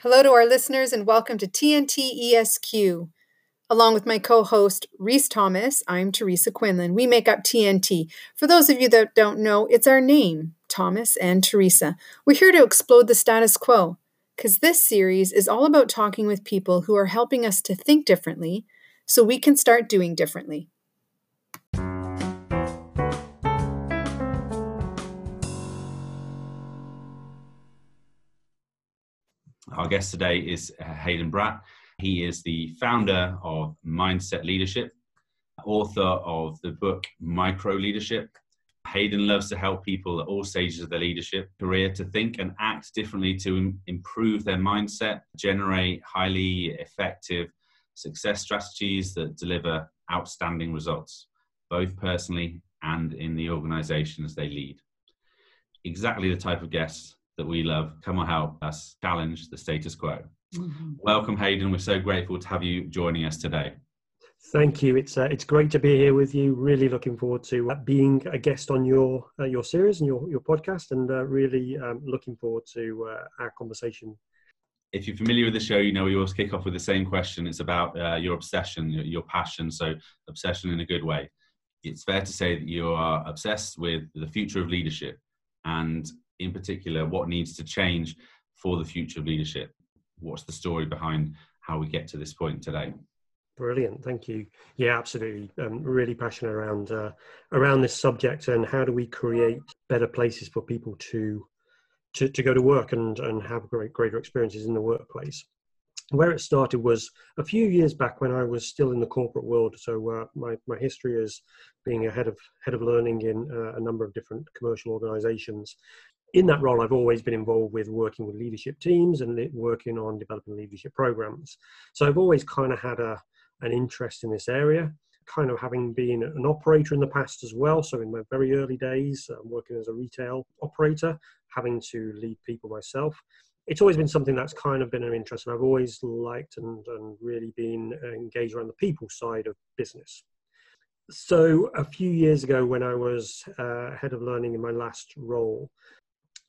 Hello to our listeners and welcome to TNT ESQ. Along with my co host, Reese Thomas, I'm Teresa Quinlan. We make up TNT. For those of you that don't know, it's our name, Thomas and Teresa. We're here to explode the status quo because this series is all about talking with people who are helping us to think differently so we can start doing differently. Our guest today is uh, Hayden Bratt. He is the founder of Mindset Leadership, author of the book Micro Leadership. Hayden loves to help people at all stages of their leadership career to think and act differently to improve their mindset, generate highly effective success strategies that deliver outstanding results, both personally and in the organizations they lead. Exactly the type of guest that we love come and help us challenge the status quo. Mm-hmm. Welcome, Hayden. We're so grateful to have you joining us today. Thank you. It's uh, it's great to be here with you. Really looking forward to uh, being a guest on your uh, your series and your your podcast, and uh, really um, looking forward to uh, our conversation. If you're familiar with the show, you know we always kick off with the same question. It's about uh, your obsession, your passion. So obsession in a good way. It's fair to say that you are obsessed with the future of leadership, and in particular, what needs to change for the future of leadership? What's the story behind how we get to this point today? Brilliant, thank you. Yeah, absolutely. Um, really passionate around uh, around this subject and how do we create better places for people to to, to go to work and and have great greater experiences in the workplace. Where it started was a few years back when I was still in the corporate world. So uh, my my history is being a head of head of learning in uh, a number of different commercial organisations, in that role, I've always been involved with working with leadership teams and working on developing leadership programs. So I've always kind of had a, an interest in this area, kind of having been an operator in the past as well. So in my very early days, I'm working as a retail operator, having to lead people myself. It's always been something that's kind of been an interest, and I've always liked and, and really been engaged around the people side of business. So, a few years ago, when I was uh, head of learning in my last role,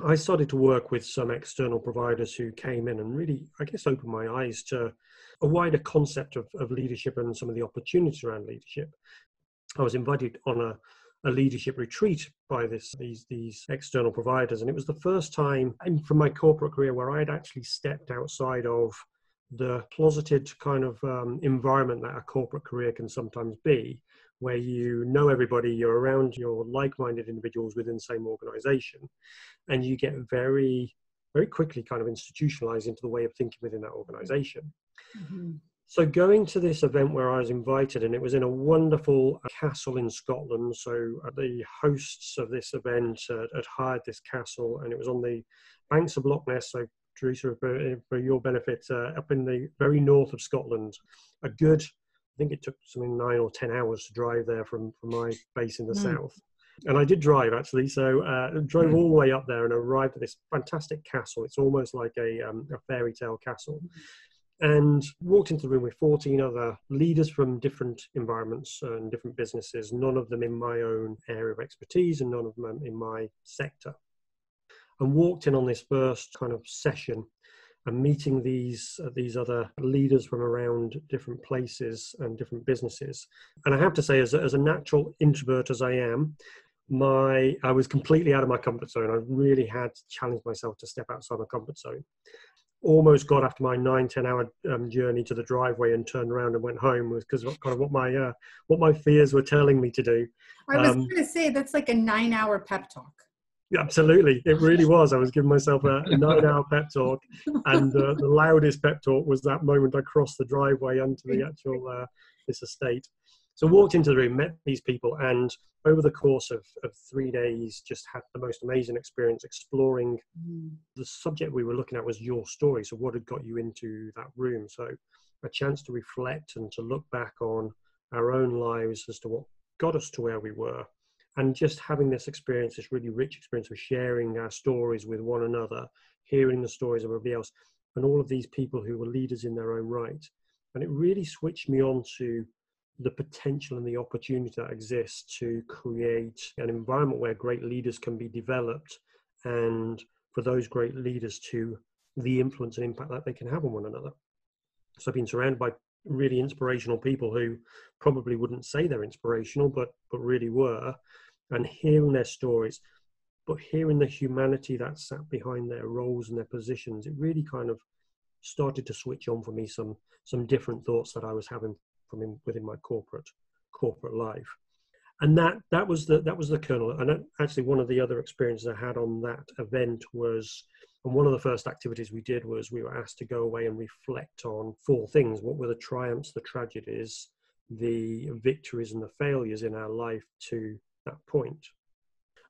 I started to work with some external providers who came in and really, I guess, opened my eyes to a wider concept of, of leadership and some of the opportunities around leadership. I was invited on a, a leadership retreat by this these these external providers, and it was the first time in, from my corporate career where I had actually stepped outside of the closeted kind of um, environment that a corporate career can sometimes be, where you know everybody, you're around your like-minded individuals within the same organization, and you get very, very quickly kind of institutionalized into the way of thinking within that organization. Mm-hmm. So going to this event where I was invited, and it was in a wonderful castle in Scotland. So uh, the hosts of this event uh, had hired this castle, and it was on the banks of Loch Ness. So Teresa, for, for your benefit, uh, up in the very north of Scotland, a good think it took something nine or ten hours to drive there from, from my base in the mm. south. And I did drive actually, so uh, drove mm. all the way up there and arrived at this fantastic castle. It's almost like a, um, a fairy tale castle. And walked into the room with 14 other leaders from different environments and different businesses, none of them in my own area of expertise and none of them in my sector. And walked in on this first kind of session and meeting these uh, these other leaders from around different places and different businesses. And I have to say, as a, as a natural introvert as I am, my I was completely out of my comfort zone. I really had challenged myself to step outside my comfort zone. Almost got after my nine ten hour um, journey to the driveway and turned around and went home was because kind of what my uh, what my fears were telling me to do. I was um, going to say that's like a nine hour pep talk. Absolutely, it really was. I was giving myself a, nine-hour pep talk, and uh, the loudest pep talk was that moment I crossed the driveway onto the actual uh, this estate. So walked into the room, met these people, and over the course of, of three days, just had the most amazing experience exploring mm. the subject we were looking at was your story. So what had got you into that room? So a chance to reflect and to look back on our own lives as to what got us to where we were and just having this experience, this really rich experience of sharing our stories with one another, hearing the stories of everybody else, and all of these people who were leaders in their own right. And it really switched me on to the potential and the opportunity that exists to create an environment where great leaders can be developed and for those great leaders to the influence and impact that they can have on one another. So I've been surrounded by really inspirational people who probably wouldn't say they're inspirational, but but really were, and hearing their stories, but hearing the humanity that sat behind their roles and their positions, it really kind of started to switch on for me some some different thoughts that I was having from in, within my corporate corporate life. And that that was the that was the kernel. And actually one of the other experiences i had on that event was and one of the first activities we did was we were asked to go away and reflect on four things. What were the triumphs the tragedies the victories and the failures in our life to that point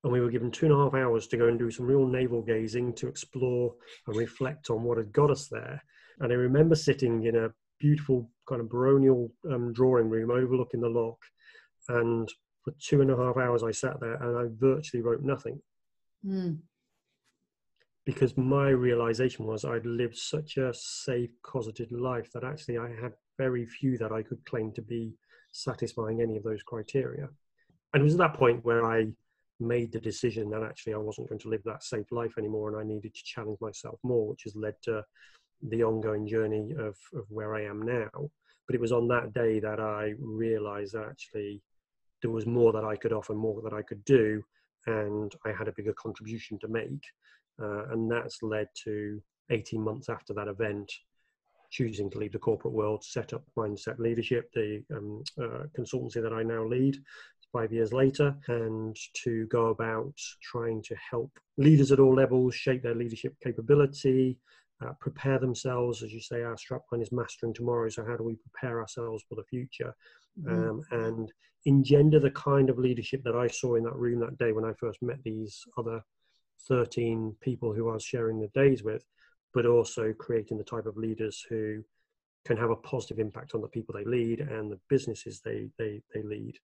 and we were given two and a half hours to go and do some real navel gazing to explore and reflect on what had got us there and i remember sitting in a beautiful kind of baronial um, drawing room overlooking the loch and for two and a half hours I sat there and I virtually wrote nothing. Mm. Because my realization was I'd lived such a safe, cosseted life that actually I had very few that I could claim to be satisfying any of those criteria. And it was at that point where I made the decision that actually I wasn't going to live that safe life anymore and I needed to challenge myself more, which has led to the ongoing journey of, of where I am now. But it was on that day that I realized that actually there was more that I could offer, more that I could do, and I had a bigger contribution to make. Uh, and that's led to 18 months after that event, choosing to leave the corporate world, set up Mindset Leadership, the um, uh, consultancy that I now lead five years later, and to go about trying to help leaders at all levels shape their leadership capability, uh, prepare themselves. As you say, our strapline is mastering tomorrow. So, how do we prepare ourselves for the future? Mm-hmm. Um, and engender the kind of leadership that I saw in that room that day when I first met these other 13 people who I was sharing the days with, but also creating the type of leaders who can have a positive impact on the people they lead and the businesses they, they, they lead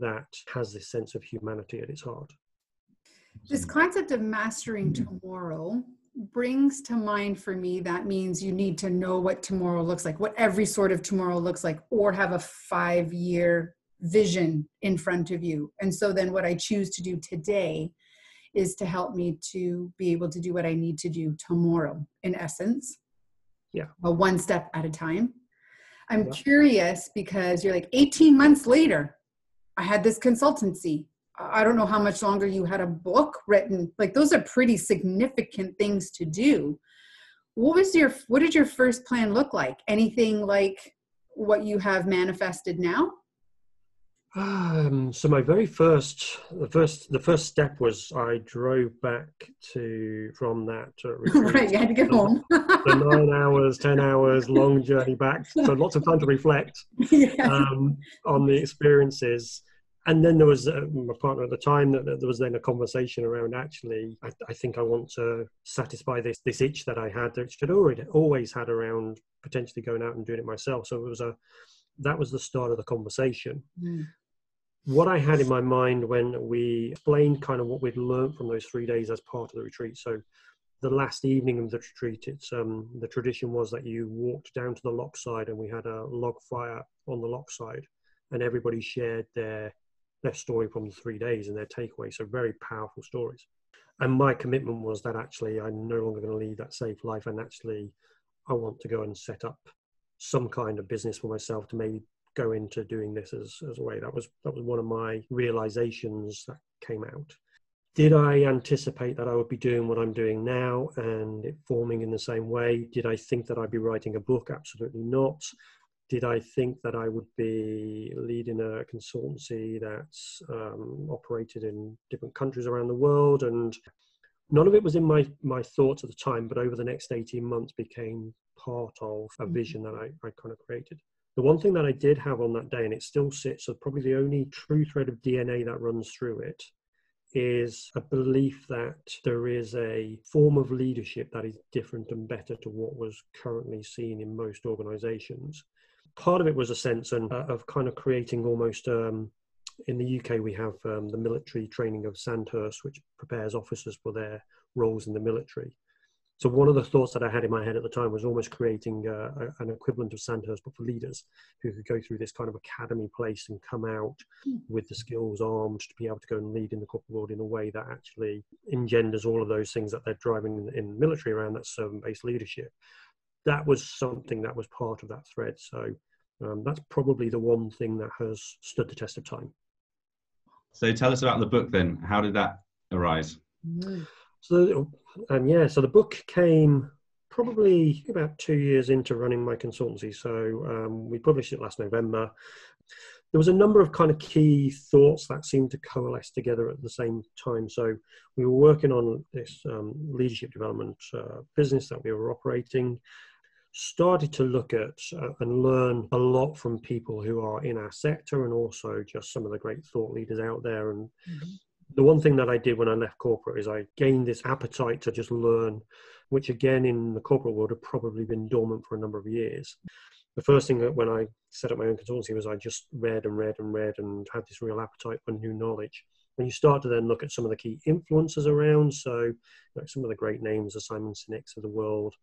that has this sense of humanity at its heart. This concept of mastering mm-hmm. tomorrow brings to mind for me that means you need to know what tomorrow looks like, what every sort of tomorrow looks like, or have a five year vision in front of you. And so then what I choose to do today is to help me to be able to do what I need to do tomorrow, in essence. Yeah. A one step at a time. I'm yeah. curious because you're like 18 months later, I had this consultancy. I don't know how much longer you had a book written. Like those are pretty significant things to do. What was your what did your first plan look like? Anything like what you have manifested now? Um, so my very first, the first, the first step was I drove back to from that uh, right. You had to get home. the nine hours, ten hours, long journey back. So lots of time to reflect yeah. um, on the experiences and then there was uh, my partner at the time that, that, there was then a conversation around actually I, I, think I want to satisfy this this itch that I had that had already always had around potentially going out and doing it myself so it was a that was the start of the conversation mm. What I had in my mind when we explained kind of what we'd learned from those three days as part of the retreat so the last evening of the retreat it's um, the tradition was that you walked down to the loch side and we had a log fire on the loch side and everybody shared their their story from the three days and their takeaway. So very powerful stories. And my commitment was that actually I'm no longer going to lead that safe life, and actually I want to go and set up some kind of business for myself to maybe go into doing this as, as a way. That was that was one of my realizations that came out. Did I anticipate that I would be doing what I'm doing now and it forming in the same way? Did I think that I'd be writing a book? Absolutely not did I think that I would be leading a consultancy that's um, operated in different countries around the world? And none of it was in my, my thoughts at the time, but over the next 18 months became part of a mm-hmm. vision that I, I kind of created. The one thing that I did have on that day, and it still sits, so probably the only true thread of DNA that runs through it, is a belief that there is a form of leadership that is different and better to what was currently seen in most organizations part of it was a sense and, uh, of kind of creating almost um, in the UK we have um, the military training of Sandhurst, which prepares officers for their roles in the military. So one of the thoughts that I had in my head at the time was almost creating uh, a, an equivalent of Sandhurst, but for leaders who could go through this kind of academy place and come out mm. with the skills armed to be able to go and lead in the corporate world in a way that actually engenders all of those things that they're driving in, in military around that servant-based leadership. That was something that was part of that thread. So um, that's probably the one thing that has stood the test of time. So tell us about the book then. How did that arise? Mm. So, um, yeah, so the book came probably about two years into running my consultancy. So um, we published it last November. There was a number of kind of key thoughts that seemed to coalesce together at the same time. So we were working on this um, leadership development uh, business that we were operating. Started to look at uh, and learn a lot from people who are in our sector and also just some of the great thought leaders out there. And mm-hmm the one thing that I did when I left corporate is I gained this appetite to just learn, which again in the corporate world had probably been dormant for a number of years. The first thing that when I set up my own consultancy was I just read and read and read and had this real appetite for new knowledge. And you start to then look at some of the key influencers around, so like some of the great names, the Simon Sinek's of the world,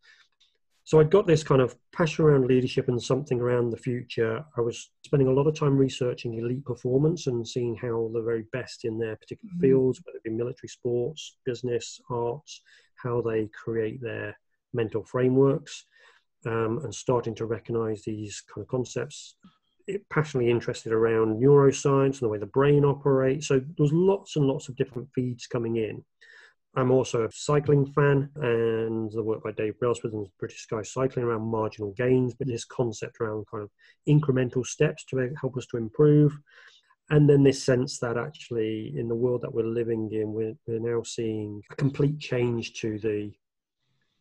so I'd got this kind of passion around leadership and something around the future. I was spending a lot of time researching elite performance and seeing how the very best in their particular mm-hmm. fields, whether it be military sports, business, arts, how they create their mental frameworks, um, and starting to recognize these kind of concepts. It, passionately interested around neuroscience and the way the brain operates. So there was lots and lots of different feeds coming in. I'm also a cycling fan, and the work by Dave Brailsford and British Sky Cycling around marginal gains, but this concept around kind of incremental steps to help us to improve. And then this sense that actually, in the world that we're living in, we're, we're now seeing a complete change to the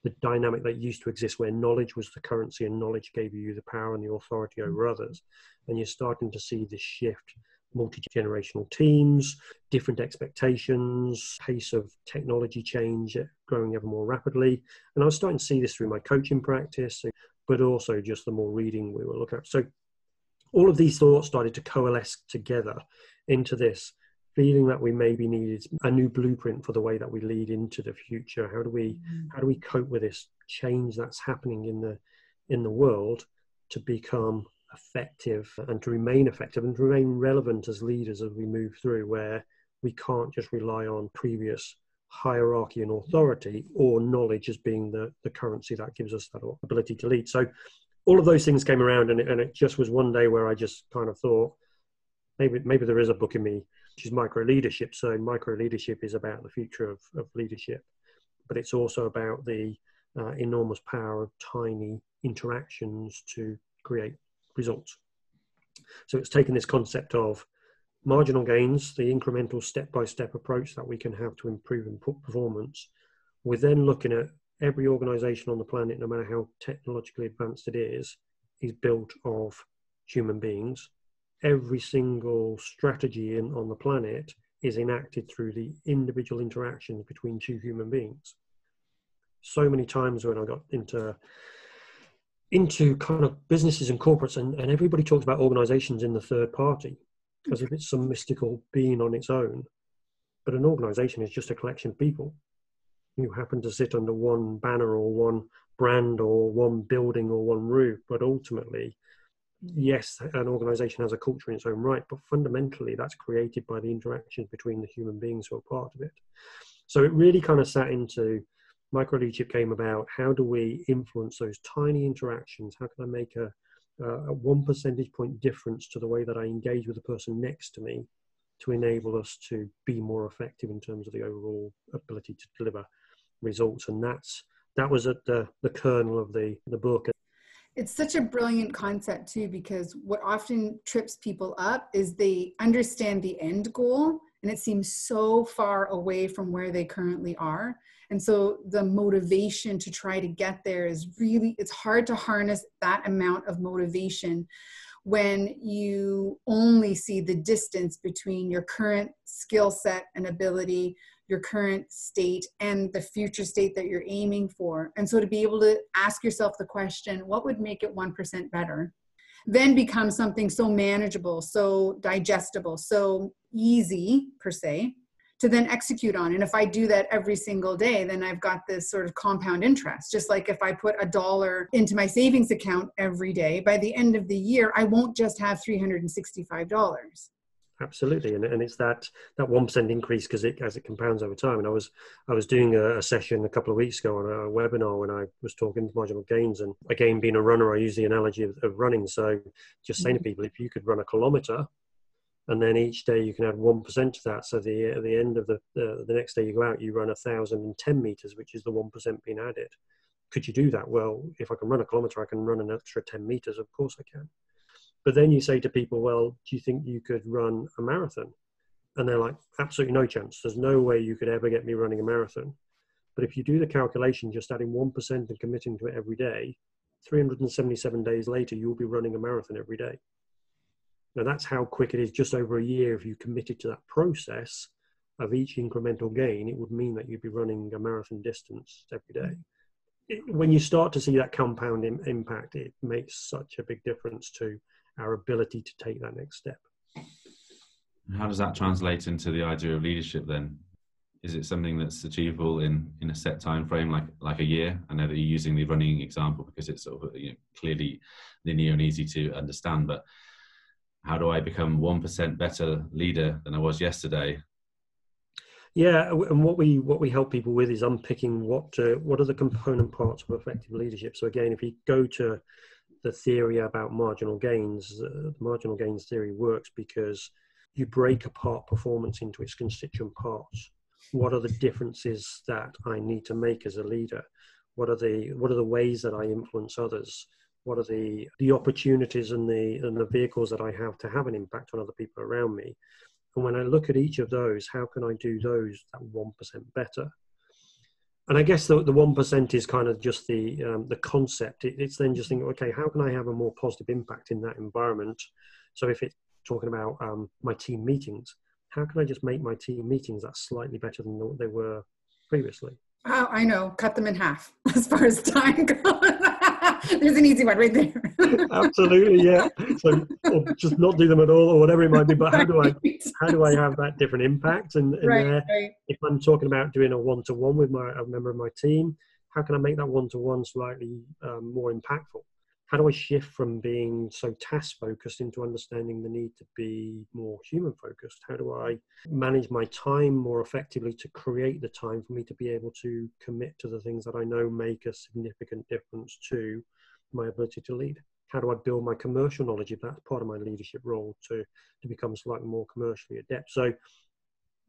the dynamic that used to exist where knowledge was the currency and knowledge gave you the power and the authority over mm. others. And you're starting to see this shift multi generational teams, different expectations, pace of technology change growing ever more rapidly. And I was starting to see this through my coaching practice, but also just the more reading we were looking at. So all of these thoughts started to coalesce together into this feeling that we maybe needed a new blueprint for the way that we lead into the future how do we mm. how do we cope with this change that's happening in the in the world to become effective and to remain effective and to remain relevant as leaders as we move through, where we can't just rely on previous hierarchy and authority or knowledge as being the, the currency that gives us that ability to lead. So all of those things came around and it, and it just was one day where I just kind of thought, maybe, maybe there is a book in me, which is micro leadership. So micro leadership is about the future of, of leadership, but it's also about the uh, enormous power of tiny interactions to create results. So it's taken this concept of marginal gains, the incremental step by step approach that we can have to improve and put performance. We're then looking at every organization on the planet, no matter how technologically advanced it is, is built of human beings. Every single strategy in, on the planet is enacted through the individual interactions between two human beings. So many times when I got into into kind of businesses and corporates, and, and everybody talks about organizations in the third party as if it's some mystical being on its own. But an organization is just a collection of people who happen to sit under one banner or one brand or one building or one roof. But ultimately, yes, an organization has a culture in its own right, but fundamentally, that's created by the interactions between the human beings who are part of it. So it really kind of sat into micro leadership came about, how do we influence those tiny interactions? How can I make a, a one percentage point difference to the way that I engage with the person next to me to enable us to be more effective in terms of the overall ability to deliver results? And that's that was at the, the kernel of the, the book. It's such a brilliant concept too, because what often trips people up is they understand the end goal and it seems so far away from where they currently are. And so the motivation to try to get there is really it's hard to harness that amount of motivation when you only see the distance between your current skill set and ability your current state and the future state that you're aiming for. And so to be able to ask yourself the question what would make it 1% better then becomes something so manageable so digestible so easy per se to then execute on. And if I do that every single day, then I've got this sort of compound interest. Just like if I put a dollar into my savings account every day, by the end of the year, I won't just have $365 absolutely and, and it's that that one percent increase because it as it compounds over time. And i was i was doing a, a, session a couple of weeks ago on a webinar when i was talking marginal gains and again being a runner i use the analogy of, of running. So just saying mm-hmm. to people if you could run a kilometer and then each day you can add one percent to that. So the at the end of the uh, the next day you go out you run a thousand and ten meters which is the one percent being added. Could you do that? Well if i can run a kilometer i can run an extra 10 meters of course i can but then you say to people, well, do you think you could run a marathon? And they're like, absolutely no chance. There's no way you could ever get me running a marathon. But if you do the calculation, just adding 1% and committing to it every day, 377 days later, you'll be running a marathon every day. Now, that's how quick it is. Just over a year, if you committed to that process of each incremental gain, it would mean that you'd be running a marathon distance every day. It, when you start to see that compound impact, it makes such a big difference to our ability to take that next step. How does that translate into the idea of leadership then? Is it something that's achievable in, in a set time frame, like like a year? I know that you're using the running example because it's sort of you know, clearly linear and easy to understand. But how do I become one percent better leader than I was yesterday? Yeah, and what we what we help people with is unpicking what uh, what are the component parts of effective leadership. So again, if you go to the theory about marginal gains, uh, the marginal gains theory works because you break apart performance into its constituent parts. What are the differences that I need to make as a leader? What are the what are the ways that I influence others? What are the the opportunities and the and the vehicles that I have to have an impact on other people around me? And when I look at each of those, how can I do those that one percent better? And I guess the one percent is kind of just the um, the concept. It, it's then just thinking, okay, how can I have a more positive impact in that environment? So if it's talking about um, my team meetings, how can I just make my team meetings that slightly better than what they were previously? Oh, I know. Cut them in half as far as time goes. There's an easy one right there. Absolutely, yeah. So, or just not do them at all, or whatever it might be. But how do I how do I have that different impact? And, and right, there, right. if I'm talking about doing a one to one with my a member of my team, how can I make that one to one slightly um, more impactful? How do I shift from being so task focused into understanding the need to be more human focused? How do I manage my time more effectively to create the time for me to be able to commit to the things that I know make a significant difference to my ability to lead? How do I build my commercial knowledge if that's part of my leadership role to, to become slightly more commercially adept? So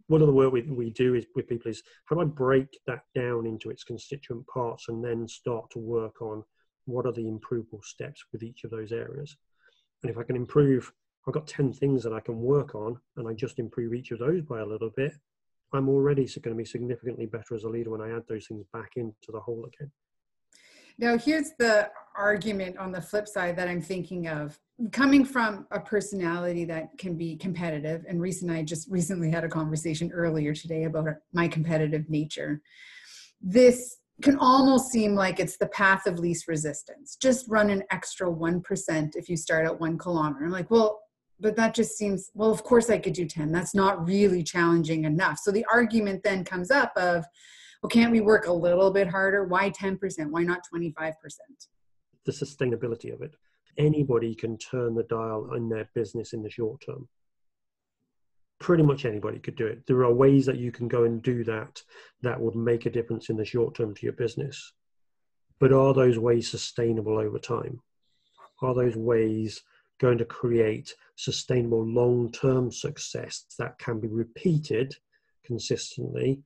one of the work we, we do is with people is how do I break that down into its constituent parts and then start to work on what are the improvable steps with each of those areas? And if I can improve, I've got 10 things that I can work on and I just improve each of those by a little bit, I'm already going to be significantly better as a leader when I add those things back into the whole again. Now, here's the argument on the flip side that I'm thinking of. Coming from a personality that can be competitive, and Reese and I just recently had a conversation earlier today about my competitive nature. This can almost seem like it's the path of least resistance. Just run an extra 1% if you start at one kilometer. I'm like, well, but that just seems, well, of course I could do 10. That's not really challenging enough. So the argument then comes up of, well, can't we work a little bit harder? Why 10%? Why not 25%? The sustainability of it. Anybody can turn the dial in their business in the short term. Pretty much anybody could do it. There are ways that you can go and do that that would make a difference in the short term to your business. But are those ways sustainable over time? Are those ways going to create sustainable long term success that can be repeated consistently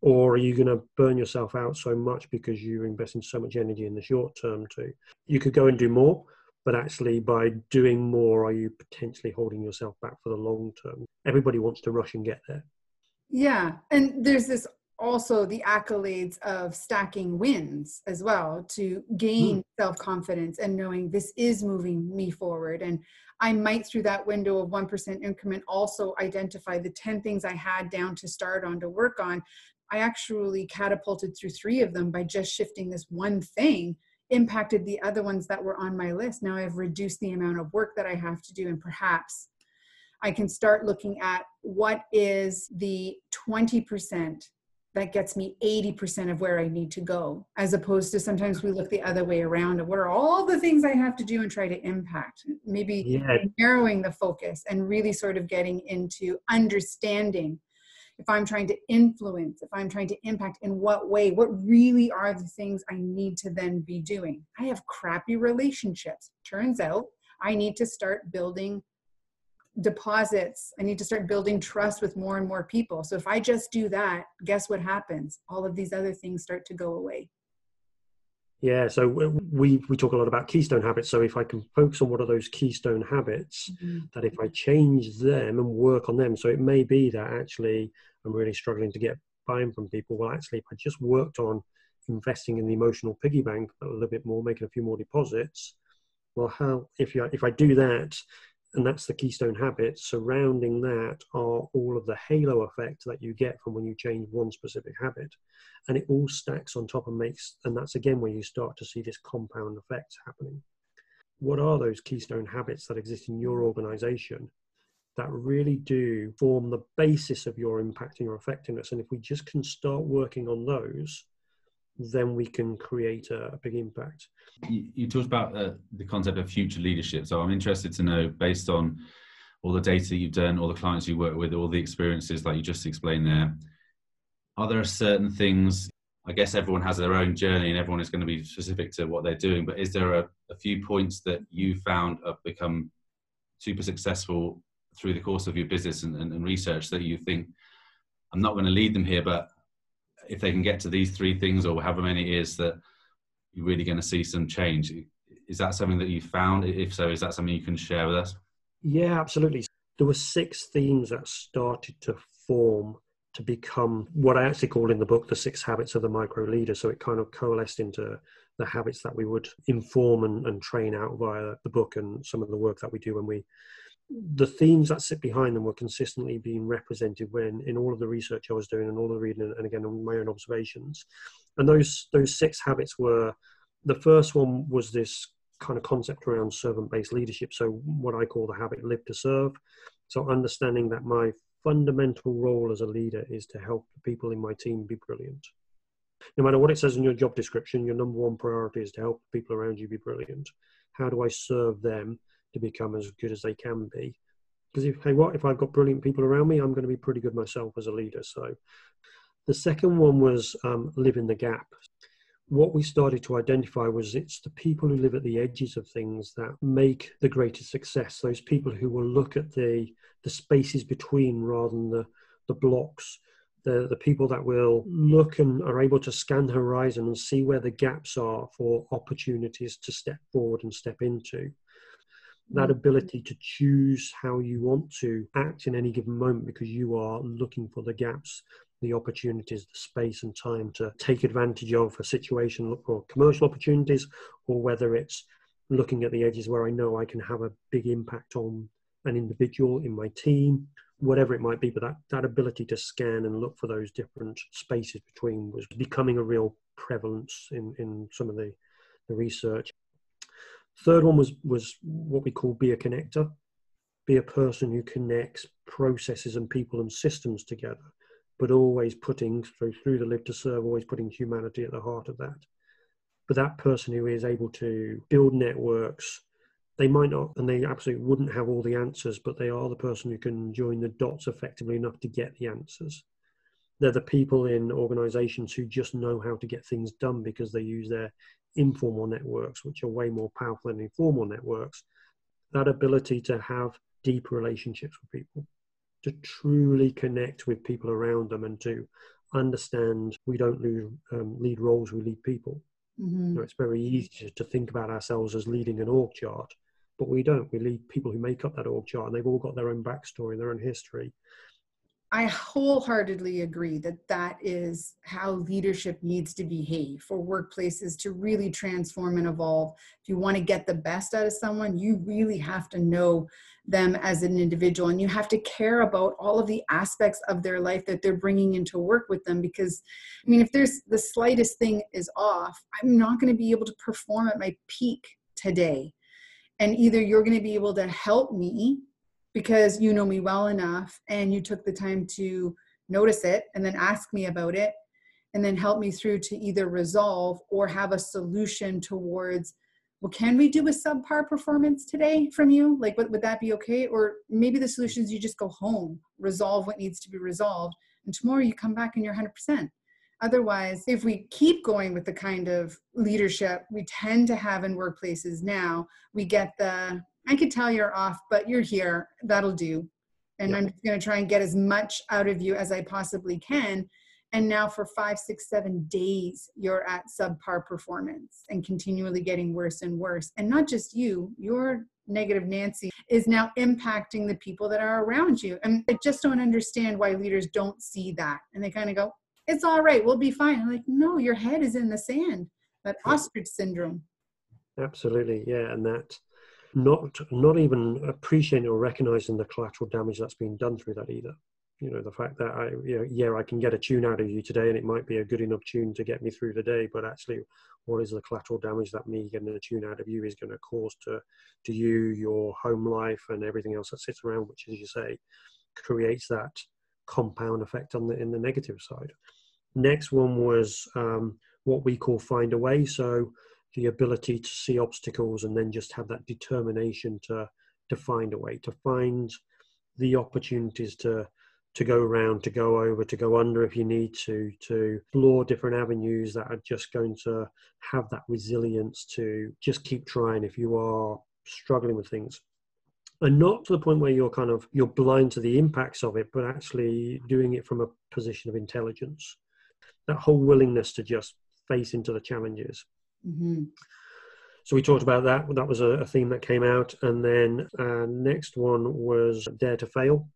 or are you going to burn yourself out so much because you're investing so much energy in the short term too you could go and do more but actually by doing more are you potentially holding yourself back for the long term? Everybody wants to rush and get there. Yeah and there's this also the accolades of stacking wins as well to gain mm. self-confidence and knowing this is moving me forward. And i might through that window of 1% increment also identify the 10 things i had down to start on to work on. I actually catapulted through three of them by just shifting this one thing impacted the other ones that were on my list. Now I've reduced the amount of work that I have to do and perhaps I can start looking at what is the 20% that gets me 80% of where I need to go, as opposed to sometimes we look the other way around and what are all the things I have to do and try to impact. Maybe yeah. narrowing the focus and really sort of getting into understanding if I'm trying to influence, if I'm trying to impact, in what way, what really are the things I need to then be doing. I have crappy relationships. Turns out I need to start building deposits. I need to start building trust with more and more people. So if I just do that, guess what happens? All of these other things start to go away. Yeah, so we we talk a lot about keystone habits. So if I can focus on what are those keystone habits, mm-hmm. that if I change them and work on them, so it may be that actually I'm really struggling to get buy-in from people. Well, actually, if I just worked on investing in the emotional piggy bank a little bit more, making a few more deposits, well, how if you if I do that, and that's the keystone habit. Surrounding that are all of the halo effect that you get from when you change one specific habit, and it all stacks on top and makes. And that's again where you start to see this compound effect happening. What are those keystone habits that exist in your organization that really do form the basis of your impact and your effectiveness? And if we just can start working on those, then we can create a, a big impact. You, you talked about uh, the concept of future leadership. So I'm interested to know, based on all the data you've done, all the clients you work with, all the experiences that you just explained there, are there certain things? I guess everyone has their own journey and everyone is going to be specific to what they're doing, but is there a, a few points that you found have become super successful through the course of your business and, and, and research that you think, I'm not going to lead them here, but if they can get to these three things or however many it is that you're really going to see some change is that something that you found? If so is that something you can share with us? Yeah absolutely. There were six themes that started to form to become what i actually call in the book the six habits of the micro leader. So it kind of coalesced into the habits that we would inform and, and train out via the book and some of the work that we do when we the themes that sit behind them were consistently being represented when in all of the research I was doing and all the reading and again on my own observations. And those those six habits were the first one was this kind of concept around servant-based leadership. So what I call the habit live to serve. So understanding that my fundamental role as a leader is to help the people in my team be brilliant. No matter what it says in your job description, your number one priority is to help people around you be brilliant. How do I serve them to become as good as they can be. Because if hey, what if I've got brilliant people around me, I'm going to be pretty good myself as a leader. So, the second one was um, live in the gap. What we started to identify was it's the people who live at the edges of things that make the greatest success. Those people who will look at the the spaces between rather than the the blocks the, the people that will look and are able to scan the horizon and see where the gaps are for opportunities to step forward and step into that mm. ability to choose how you want to act in any given moment because you are looking for the gaps the opportunities the space and time to take advantage of a situation look for commercial opportunities or whether it's looking at the edges where i know i can have a big impact on an individual in my team whatever it might be. But that, that ability to scan and look for those different spaces between was becoming a real prevalence in, in some of the, the research Third one was was what we call be a connector, be a person who connects processes and people and systems together, but always putting through through the live to serve, always putting humanity at the heart of that. But that person who is able to build networks, they might not, and they absolutely wouldn't have all the answers, but they are the person who can join the dots effectively enough to get the answers. They're the people in organizations who just know how to get things done because they use their informal networks, which are way more powerful than informal networks, that ability to have deep relationships with people, to truly connect with people around them, and to understand we don't lose, um, lead roles, we lead people. Mm-hmm. You know, it's very easy to think about ourselves as leading an org chart, but we don't. We lead people who make up that org chart, and they've all got their own backstory, their own history, I wholeheartedly agree that that is how leadership needs to behave for workplaces to really transform and evolve. If you want to get the best out of someone, you really have to know them as an individual and you have to care about all of the aspects of their life that they're bringing into work with them because I mean if there's the slightest thing is off, I'm not going to be able to perform at my peak today. And either you're going to be able to help me because you know me well enough and you took the time to notice it and then ask me about it and then help me through to either resolve or have a solution towards well can we do a subpar performance today from you? Like would, would that be okay? Or maybe the solution is you just go home resolve what needs to be resolved and tomorrow you come back and you're 100% otherwise if we keep going with the kind of leadership we tend to have in workplaces now we get the i could tell you're off but you're here. That'll do. And yep. i'm going to try and get as much out of you as i possibly can. And now for five six seven days you're at subpar performance and continually getting worse and worse. And not just you your negative nancy is now impacting the people that are around you. And i just don't understand why leaders don't see that. And they kind of go it's all right we'll be fine. I'm like no your head is in the sand. That ostrich syndrome. Absolutely yeah. And that not not even appreciating or recognizing the collateral damage that's been done through that either. You know the fact that I you know yeah I can get a tune out of you today and it might be a good enough tune to get me through the day but actually what is the collateral damage that me getting a tune out of you is going to cause to to you your home life and everything else that sits around which as you say creates that compound effect on the in the negative side. Next one was um, what we call find a way. So the ability to see obstacles and then just have that determination to to find a way to find the opportunities to to go around, to go over, to go under if you need to, to explore different avenues that are just going to have that resilience to just keep trying if you are struggling with things. And not to the point where you're kind of you're blind to the impacts of it, but actually doing it from a position of intelligence. That whole willingness to just face into the challenges. Mm-hmm. So we talked about that. That was a, theme that came out, and then next one was dare to fail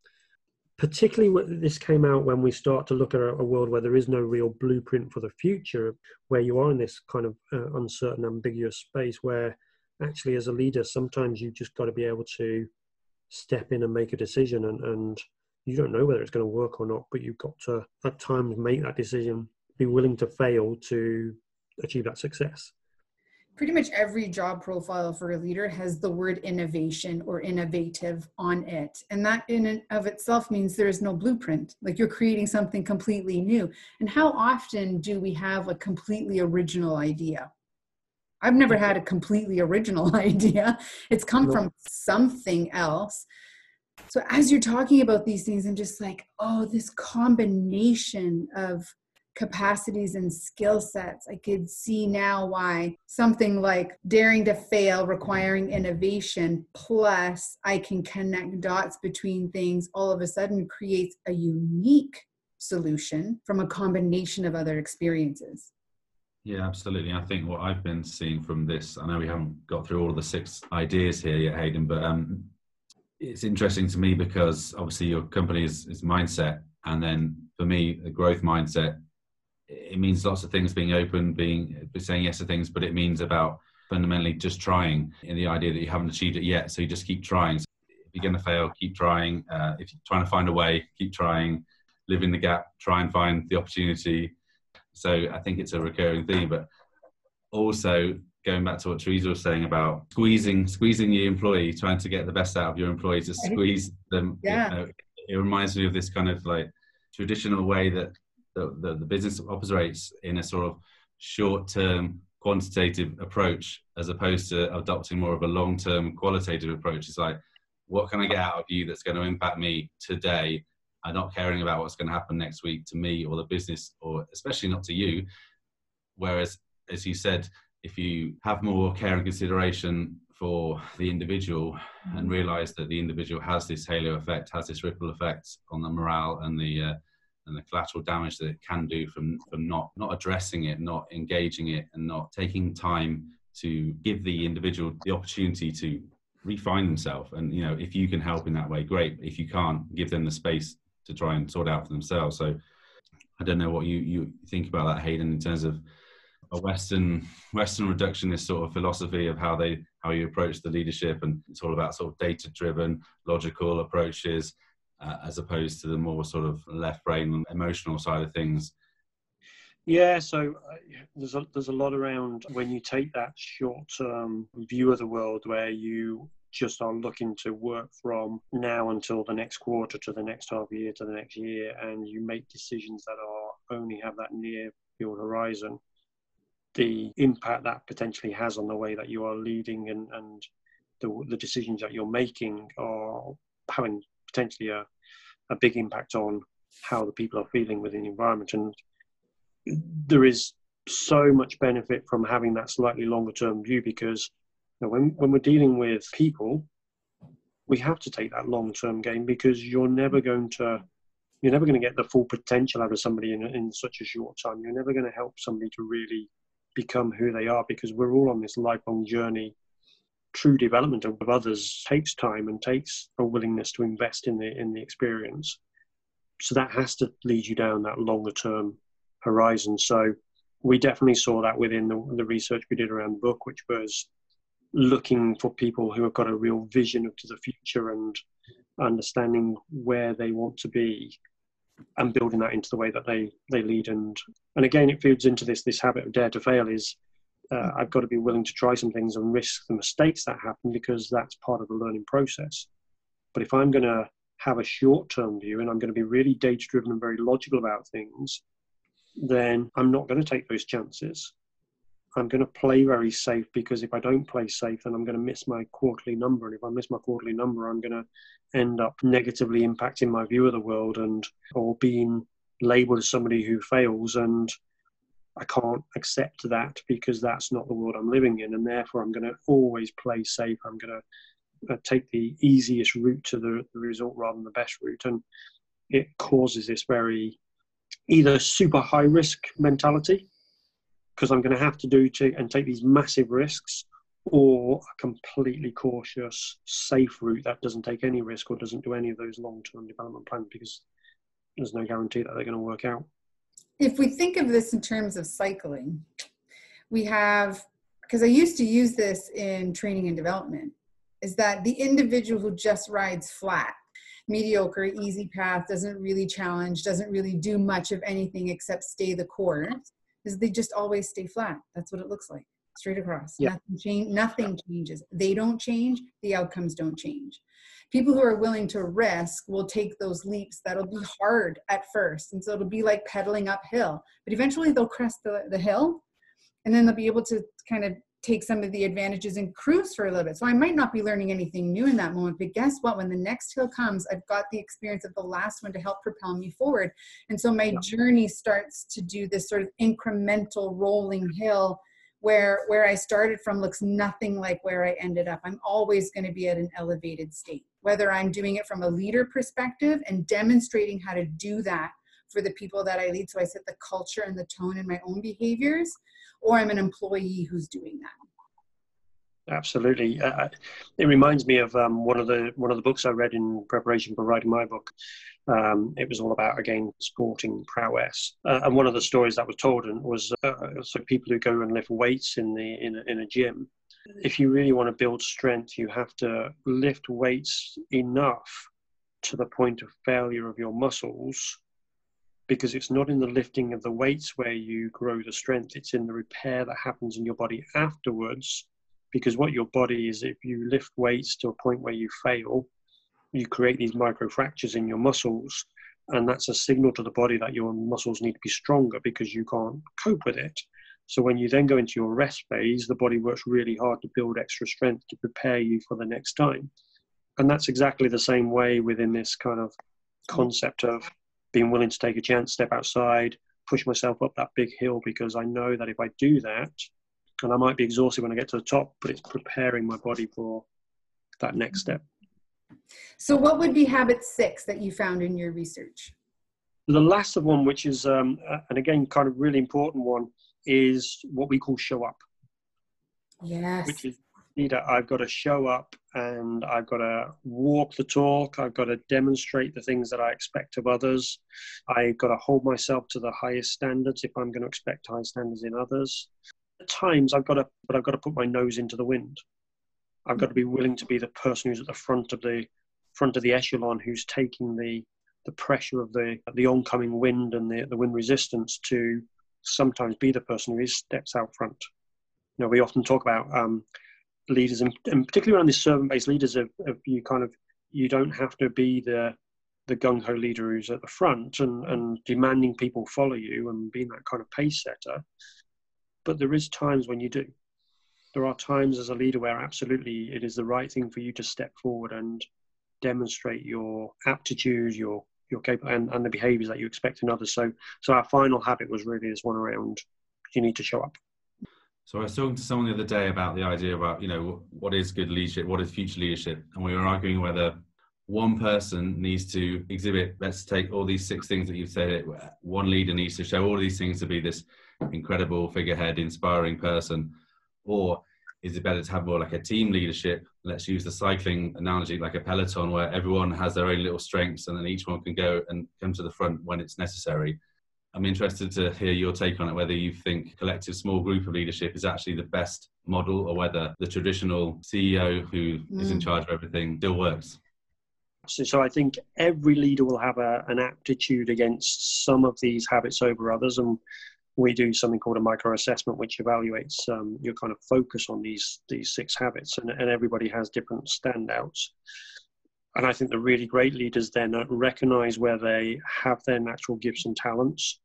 particularly this came out when we start to look at a, world where there is no real blueprint for the future, where you are in this kind of uh, uncertain, ambiguous space where actually as a leader, sometimes you've just got to be able to step in and make a decision and, and you don't know whether it's going to work or not, but you've got to at times make that decision, be willing to fail to achieve that success pretty much every job profile for a leader has the word innovation or innovative on it. And that in and of itself means there is no blueprint. Like you're creating something completely new. And how often do we have a completely original idea? I've never had a completely original idea. It's come from something else. So as you're talking about these things, I'm just like, oh, this combination of capacities and skill sets. I could see now why something like daring to fail requiring innovation plus I can connect dots between things all of a sudden creates a unique solution from a combination of other experiences. Yeah, absolutely. I think what I've been seeing from this, I know we haven't got through all of the six ideas here yet, Hayden, but um, it's interesting to me because obviously your company is, is mindset. And then for me, the growth mindset it means lots of things being open, being saying yes to things, but it means about fundamentally just trying in the idea that you haven't achieved it yet. So you just keep trying. So if you're going to fail, keep trying. Uh, if you're trying to find a way, keep trying. Live in the gap, try and find the opportunity. So I think it's a recurring theme, but also going back to what Teresa was saying about squeezing, squeezing your employee, trying to get the best out of your employee to squeeze them. Yeah. You know, it reminds me of this kind of like traditional way that the, the, the business operates in a sort of short term quantitative approach as opposed to adopting more of a long term qualitative approach. It's like, what can I get out of you that's going to impact me today? I'm not caring about what's going to happen next week to me or the business, or especially not to you. Whereas, as you said, if you have more care and consideration for the individual and mm-hmm. realize that the individual has this halo effect, has this ripple effect on the morale and the uh, and the collateral damage that it can do from from not not addressing it, not engaging it, and not taking time to give the individual the opportunity to refine themselves. And you know, if you can help in that way, great. If you can't, give them the space to try and sort out for themselves. So I don't know what you you think about that, Hayden, in terms of a Western Western reductionist sort of philosophy of how they how you approach the leadership, and it's all about sort of data driven, logical approaches uh, as opposed to the more sort of left brain emotional side of things? Yeah so uh, there's a there's a lot around when you take that short term view of the world where you just are looking to work from now until the next quarter to the next half year to the next year, and you make decisions that are only have that near field horizon, the impact that potentially has on the way that you are leading and, and the, the decisions that you're making are having potentially a, a big impact on how the people are feeling within the environment. And there is so much benefit from having that slightly longer term view because you know, when, when we're dealing with people, we have to take that long term game because you're never going to you're never going to get the full potential out of somebody in, in such a short time. You're never going to help somebody to really become who they are because we're all on this lifelong journey. True development of others takes time and takes a willingness to invest in the in the experience. So that has to lead you down that longer term horizon. So we definitely saw that within the, the research we did around the book, which was looking for people who have got a real vision of to the future and understanding where they want to be and building that into the way that they they lead and and again it feeds into this this habit of dare to fail is uh, I've got to be willing to try some things and risk the mistakes that happen because that's part of the learning process. But if I'm going to have a short term view and I'm going to be really data driven and very logical about things, then I'm not going to take those chances. I'm going to play very safe because if I don't play safe, then I'm going to miss my quarterly number. And if I miss my quarterly number, I'm going to end up negatively impacting my view of the world and or being labeled as somebody who fails. And I can't accept that because that's not the world I'm living in. And therefore, I'm going to always play safe. I'm going to uh, take the easiest route to the, the result rather than the best route. And it causes this very either super high risk mentality because I'm going to have to do to and take these massive risks, or a completely cautious, safe route that doesn't take any risk or doesn't do any of those long term development plans because there's no guarantee that they're going to work out. If we think of this in terms of cycling, we have, because I used to use this in training and development, is that the individual who just rides flat mediocre, easy path, doesn't really challenge, doesn't really do much of anything except stay the course is they just always stay flat. That's what it looks like, straight across. Yeah. Nothing, change, nothing changes. They don't change, the outcomes don't change. People who are willing to risk will take those leaps that'll be hard at first. And so it'll be like pedaling uphill, but eventually they'll crest the, the hill and then they'll be able to kind of take some of the advantages and cruise for a little bit. So I might not be learning anything new in that moment, but guess what? When the next hill comes, I've got the experience of the last one to help propel me forward. And so my yeah. journey starts to do this sort of incremental rolling hill where where I started from looks nothing like where I ended up. I'm always going to be at an elevated state. Whether I'm doing it from a leader perspective and demonstrating how to do that for the people that I lead so I set the culture and the tone in my own behaviors or I'm an employee who's doing that. Absolutely, uh, it reminds me of um, one of the one of the books I read in preparation for writing my book. Um, it was all about again sporting prowess, uh, and one of the stories that was told was uh, so people who go and lift weights in the in a, in a gym. If you really want to build strength, you have to lift weights enough to the point of failure of your muscles because it's not in the lifting of the weights where you grow the strength, it's in the repair that happens in your body afterwards. Because what your body is, if you lift weights to a point where you fail, you create these micro fractures in your muscles, and that's a signal to the body that your muscles need to be stronger because you can't cope with it. So when you then go into your rest phase, the body works really hard to build extra strength to prepare you for the next time. And that's exactly the same way within this kind of concept of being willing to take a chance, step outside, push myself up that big hill because I know that if I do that, and I might be exhausted when I get to the top, but it's preparing my body for that next step. So, what would be habit six that you found in your research? The last of one, which is, um, and again, kind of really important one, is what we call show up. Yes. Which is leader, I've got to show up and I've got to walk the talk. I've got to demonstrate the things that I expect of others. I've got to hold myself to the highest standards if I'm going to expect high standards in others. At times, I've got to, but I've got to put my nose into the wind. I've got to be willing to be the person who's at the front of the front of the echelon, who's taking the the pressure of the the oncoming wind and the, the wind resistance to sometimes be the person who is steps out front. You know, we often talk about um, leaders, and, and particularly around these servant-based leaders, of, of you kind of you don't have to be the the gung ho leader who's at the front and, and demanding people follow you and being that kind of pace setter. But there is times when you do. There are times as a leader where absolutely it is the right thing for you to step forward and demonstrate your aptitude, your your capable and, and the behaviors that you expect in others. So so our final habit was really this one around you need to show up. So I was talking to someone the other day about the idea about, you know, what is good leadership, what is future leadership, and we were arguing whether one person needs to exhibit. Let's take all these six things that you've said. One leader needs to show all these things to be this incredible figurehead, inspiring person, or is it better to have more like a team leadership? Let's use the cycling analogy, like a peloton, where everyone has their own little strengths, and then each one can go and come to the front when it's necessary. I'm interested to hear your take on it, whether you think collective small group of leadership is actually the best model or whether the traditional CEO who mm. is in mm. charge of everything still works. So, so I think every leader will have a, an aptitude against some of these habits over others. And we do something called a micro assessment, which evaluates um, your kind of focus on these, these six habits. And, and everybody has different standouts. And I think the really great leaders then recognize where they have their natural gifts and talents.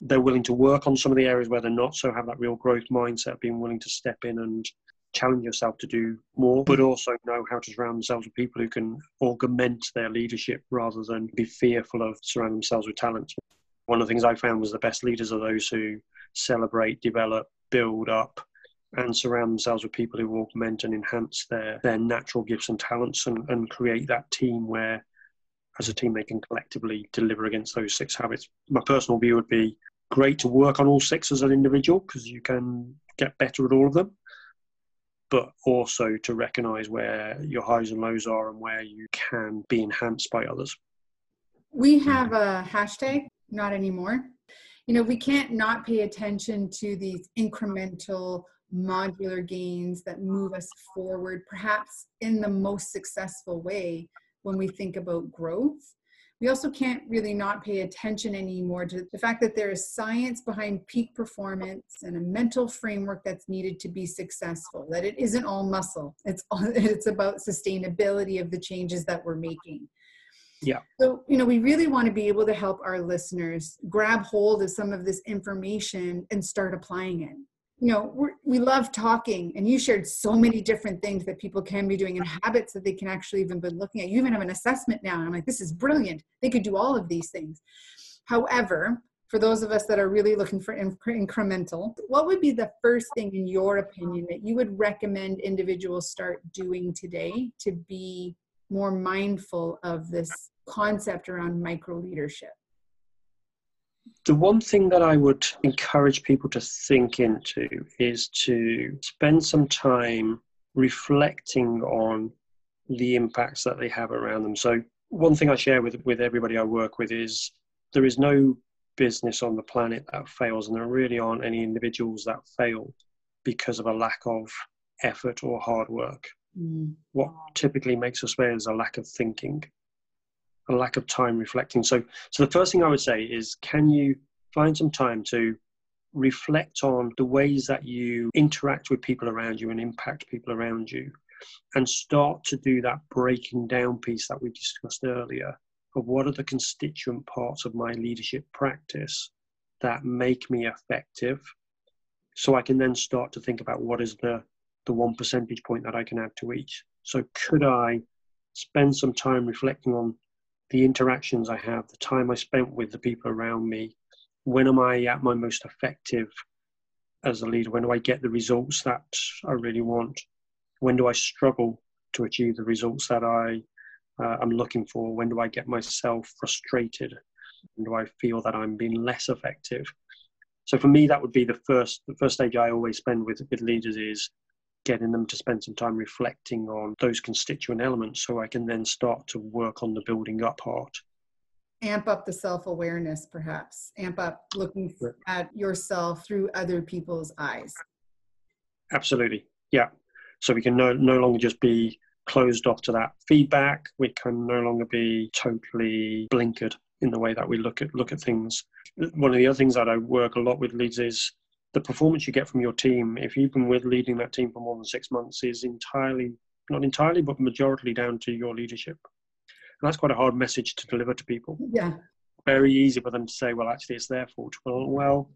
They're willing to work on some of the areas where they're not, so have that real growth mindset, of being willing to step in and challenge yourself to do more, but also know how to surround themselves with people who can augment their leadership rather than be fearful of surrounding themselves with talent. One of the things I found was the best leaders are those who celebrate, develop, build up, and surround themselves with people who augment and enhance their, their natural gifts and talents and, and create that team where as a team they can collectively deliver against those six habits. My personal view would be great to work on all six as an individual because you can get better at all of them, but also to recognize where your highs and lows are and where you can be enhanced by others. We have a hashtag, not anymore. You know, we can't not pay attention to these incremental modular gains that move us forward, perhaps in the most successful way when we think about growth. We also can't really not pay attention anymore to the fact that there is science behind peak performance and a mental framework that's needed to be successful, that it isn't all muscle. It's, all, it's about sustainability of the changes that we're making. Yeah. So, you know, we really want to be able to help our listeners grab hold of some of this information and start applying it. You know we love talking and you shared so many different things that people can be doing and habits that they can actually even be looking at. You even have an assessment now and i'm like this is brilliant. They could do all of these things. However for those of us that are really looking for incremental what would be the first thing in your opinion that you would recommend individuals start doing today to be more mindful of this concept around micro leadership the one thing that I would encourage people to think into is to spend some time reflecting on the impacts that they have around them. So, one thing I share with, with everybody I work with is there is no business on the planet that fails, and there really aren't any individuals that fail because of a lack of effort or hard work. Mm. What typically makes us fail is a lack of thinking a lack of time reflecting. So, so the first thing I would say is, can you find some time to reflect on the ways that you interact with people around you and impact people around you, and start to do that breaking down piece that we discussed earlier of what are the constituent parts of my leadership practice that make me effective, so I can then start to think about what is the the one percentage point that I can add to each. So, could I spend some time reflecting on the interactions I have, the time I spent with the people around me. When am I at my most effective as a leader? When do I get the results that I really want? When do I struggle to achieve the results that I uh, am looking for? When do I get myself frustrated? When do I feel that I'm being less effective? So for me, that would be the first the first stage I always spend with with leaders is getting them to spend some time reflecting on those constituent elements so I can then start to work on the building up part. Amp up the self awareness, perhaps. Amp up looking at yourself through other people's eyes. Absolutely. Yeah. So we can no, no longer just be closed off to that feedback. We can no longer be totally blinkered in the way that we look at look at things. One of the other things that I work a lot with leads is the performance you get from your team, if you've been with leading that team for more than six months, is entirely, not entirely, but majority down to your leadership. And that's quite a hard message to deliver to people. Yeah. Very easy for them to say, well, actually, it's their fault. Well, well,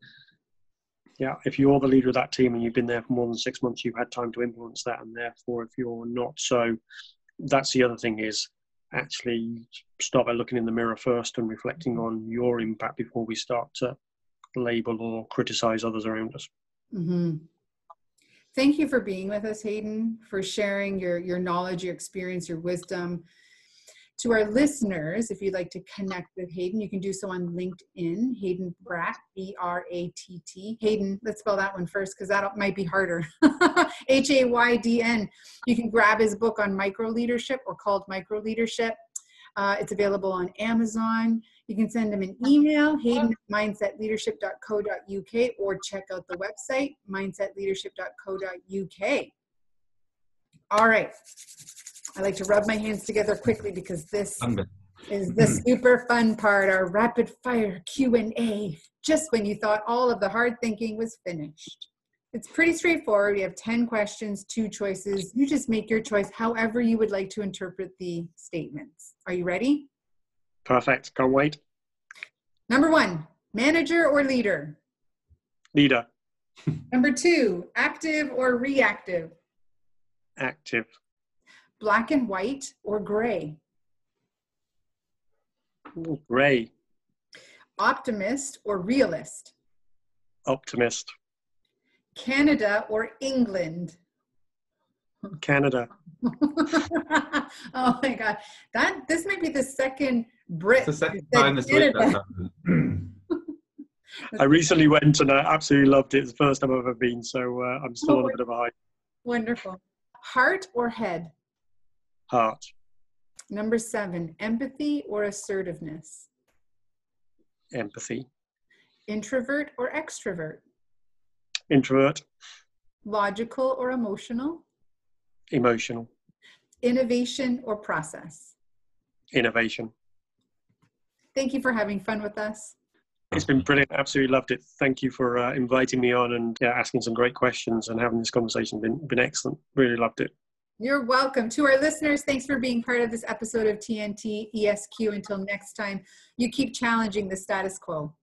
yeah, if you're the leader of that team and you've been there for more than six months, you've had time to influence that. And therefore, if you're not so, that's the other thing is actually start by looking in the mirror first and reflecting on your impact before we start to label or criticize others around us. Mm-hmm. Thank you for being with us, Haydn, for sharing your, your knowledge, your experience, your wisdom. To our listeners, if you'd like to connect with Haydn, you can do so on LinkedIn, Haydn Bratt, B R A T T. Haydn, let's spell that one first because that might be harder. H A Y D N. You can grab his book on micro leadership or called Micro Leadership. Uh, it's available on Amazon. You can send them an email, haydn at mindsetleadership.co.uk, or check out the website, mindsetleadership.co.uk. All right. I like to rub my hands together quickly because this is the mm-hmm. super fun part, our rapid fire Q&A, just when you thought all of the hard thinking was finished. It's pretty straightforward. We have 10 questions, two choices. You just make your choice however you would like to interpret the statements. Are you ready? Perfect. Can't wait. Number one, manager or leader? Leader. Number two, active or reactive? Active. Black and white or gray? Ooh, gray. Optimist or realist? Optimist. Canada or England? Canada. oh my god, that this might be the second Brit. It's the second time this week that's happened. I recently went and I absolutely loved it. It's the first time I've ever been, so uh, I'm still Oh, on a bit of a high. Wonderful. Heart or head? Heart. Number seven, empathy or assertiveness? Empathy. Introvert or extrovert? Introvert. Logical or emotional? Emotional. Innovation or process? Innovation. Thank you for having fun with us. It's been brilliant. Absolutely loved it. Thank you for uh, inviting me on and yeah, asking some great questions and having this conversation. Been been excellent. Really loved it. You're welcome. To our listeners, thanks for being part of this episode of TNT ESQ. Until next time, you keep challenging the status quo.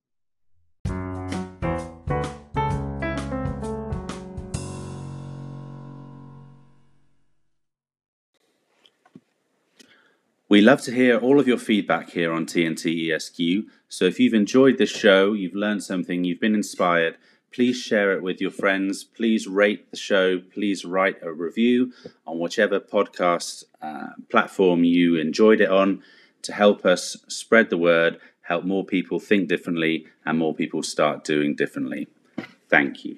We love to hear all of your feedback here on TNT ESQ. So if you've enjoyed this show, you've learned something, you've been inspired, please share it with your friends. Please rate the show. Please write a review on whichever podcast uh, platform you enjoyed it on to help us spread the word, help more people think differently, and more people start doing differently. Thank you.